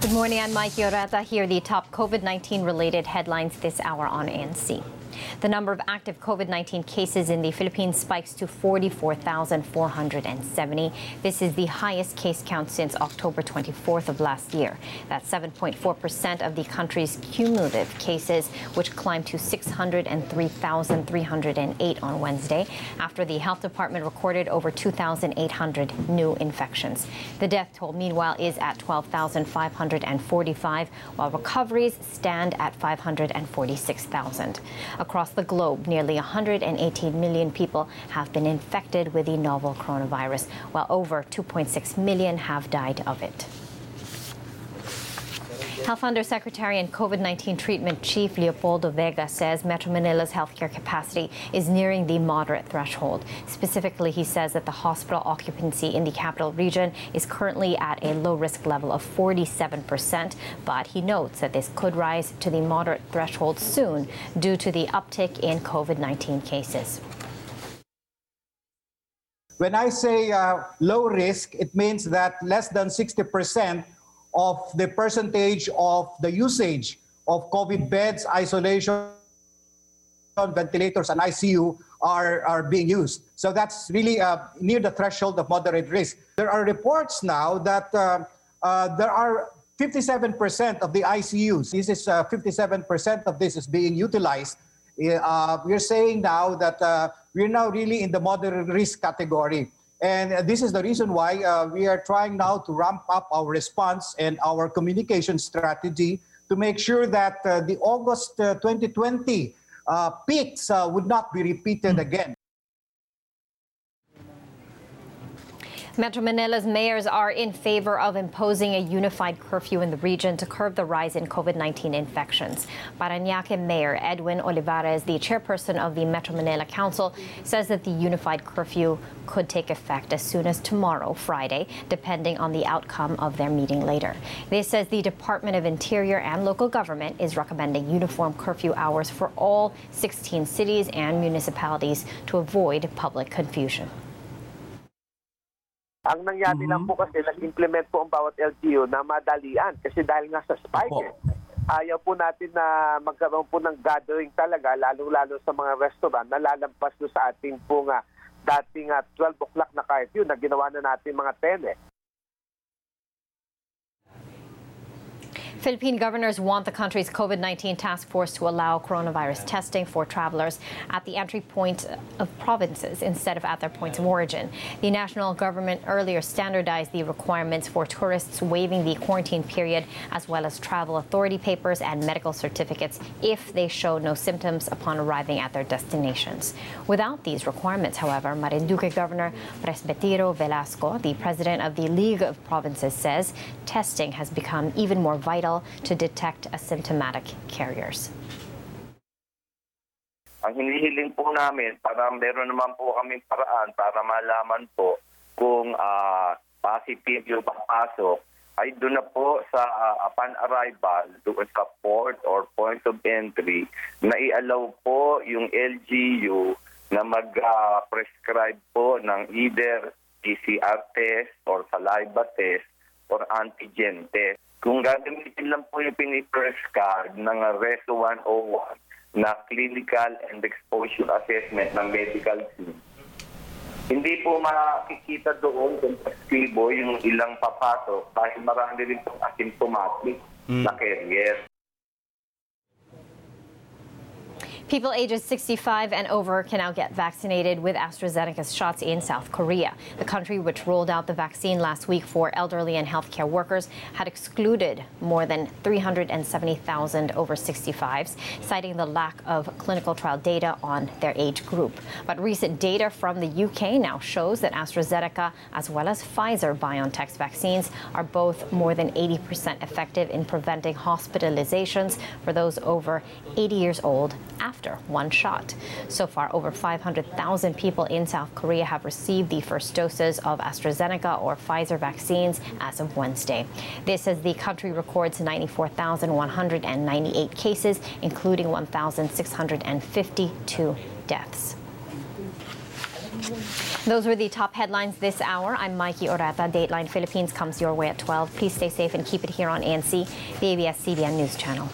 Good morning, I'm Mike Yorata. Here are the top COVID 19 related headlines this hour on ANC. The number of active COVID 19 cases in the Philippines spikes to 44,470. This is the highest case count since October 24th of last year. That's 7.4% of the country's cumulative cases, which climbed to 603,308 on Wednesday, after the health department recorded over 2,800 new infections. The death toll, meanwhile, is at 12,545, while recoveries stand at 546,000. Across the globe, nearly 118 million people have been infected with the novel coronavirus, while over 2.6 million have died of it. Health Undersecretary and COVID 19 Treatment Chief Leopoldo Vega says Metro Manila's healthcare capacity is nearing the moderate threshold. Specifically, he says that the hospital occupancy in the capital region is currently at a low risk level of 47%, but he notes that this could rise to the moderate threshold soon due to the uptick in COVID 19 cases. When I say uh, low risk, it means that less than 60% of the percentage of the usage of COVID beds, isolation, ventilators, and ICU are, are being used. So that's really uh, near the threshold of moderate risk. There are reports now that uh, uh, there are 57% of the ICUs, this is 57% of this is being utilized. Uh, we're saying now that uh, we're now really in the moderate risk category. And this is the reason why uh, we are trying now to ramp up our response and our communication strategy to make sure that uh, the August uh, 2020 uh, peaks uh, would not be repeated again. Metro Manila's mayors are in favor of imposing a unified curfew in the region to curb the rise in COVID 19 infections. Parañaque Mayor Edwin Olivarez, the chairperson of the Metro Manila Council, says that the unified curfew could take effect as soon as tomorrow, Friday, depending on the outcome of their meeting later. This says the Department of Interior and local government is recommending uniform curfew hours for all 16 cities and municipalities to avoid public confusion. Ang nangyari mm-hmm. lang po kasi, nag-implement po ang bawat LGU na madalian kasi dahil nga sa spike eh. Ayaw po natin na magkaroon po ng gathering talaga, lalo-lalo sa mga restaurant na lalampas do sa ating po nga dating uh, 12 o'clock na curfew na ginawa na natin mga 10 eh. Philippine governors want the country's COVID 19 task force to allow coronavirus testing for travelers at the entry point of provinces instead of at their points of origin. The national government earlier standardized the requirements for tourists waiving the quarantine period, as well as travel authority papers and medical certificates if they show no symptoms upon arriving at their destinations. Without these requirements, however, Marinduque Governor Presbitero Velasco, the president of the League of Provinces, says testing has become even more vital to detect asymptomatic carriers. Ang hinihiling po namin para meron naman po kaming paraan para malaman po kung uh, positive yung papasok ay doon na po sa uh, upon arrival doon sa port or point of entry na i-allow po yung LGU na mag-prescribe uh, po ng either PCR test or saliva test or antigen test. Kung gagamitin lang po yung pinipress card ng RESO 101 na clinical and exposure assessment ng medical team, hindi po makikita doon kung pasibo yung ilang papasok dahil marami rin pong asymptomatic mm. na carrier. People ages 65 and over can now get vaccinated with AstraZeneca's shots in South Korea. The country, which rolled out the vaccine last week for elderly and healthcare workers, had excluded more than 370,000 over 65s, citing the lack of clinical trial data on their age group. But recent data from the UK now shows that AstraZeneca, as well as Pfizer BioNTech's vaccines, are both more than 80% effective in preventing hospitalizations for those over 80 years old after after one shot. So far, over 500,000 people in South Korea have received the first doses of AstraZeneca or Pfizer vaccines as of Wednesday. This as the country records 94,198 cases, including 1,652 deaths. Those were the top headlines this hour. I'm Mikey Orata. Dateline Philippines comes your way at 12. Please stay safe and keep it here on ANC, the ABS-CBN News Channel.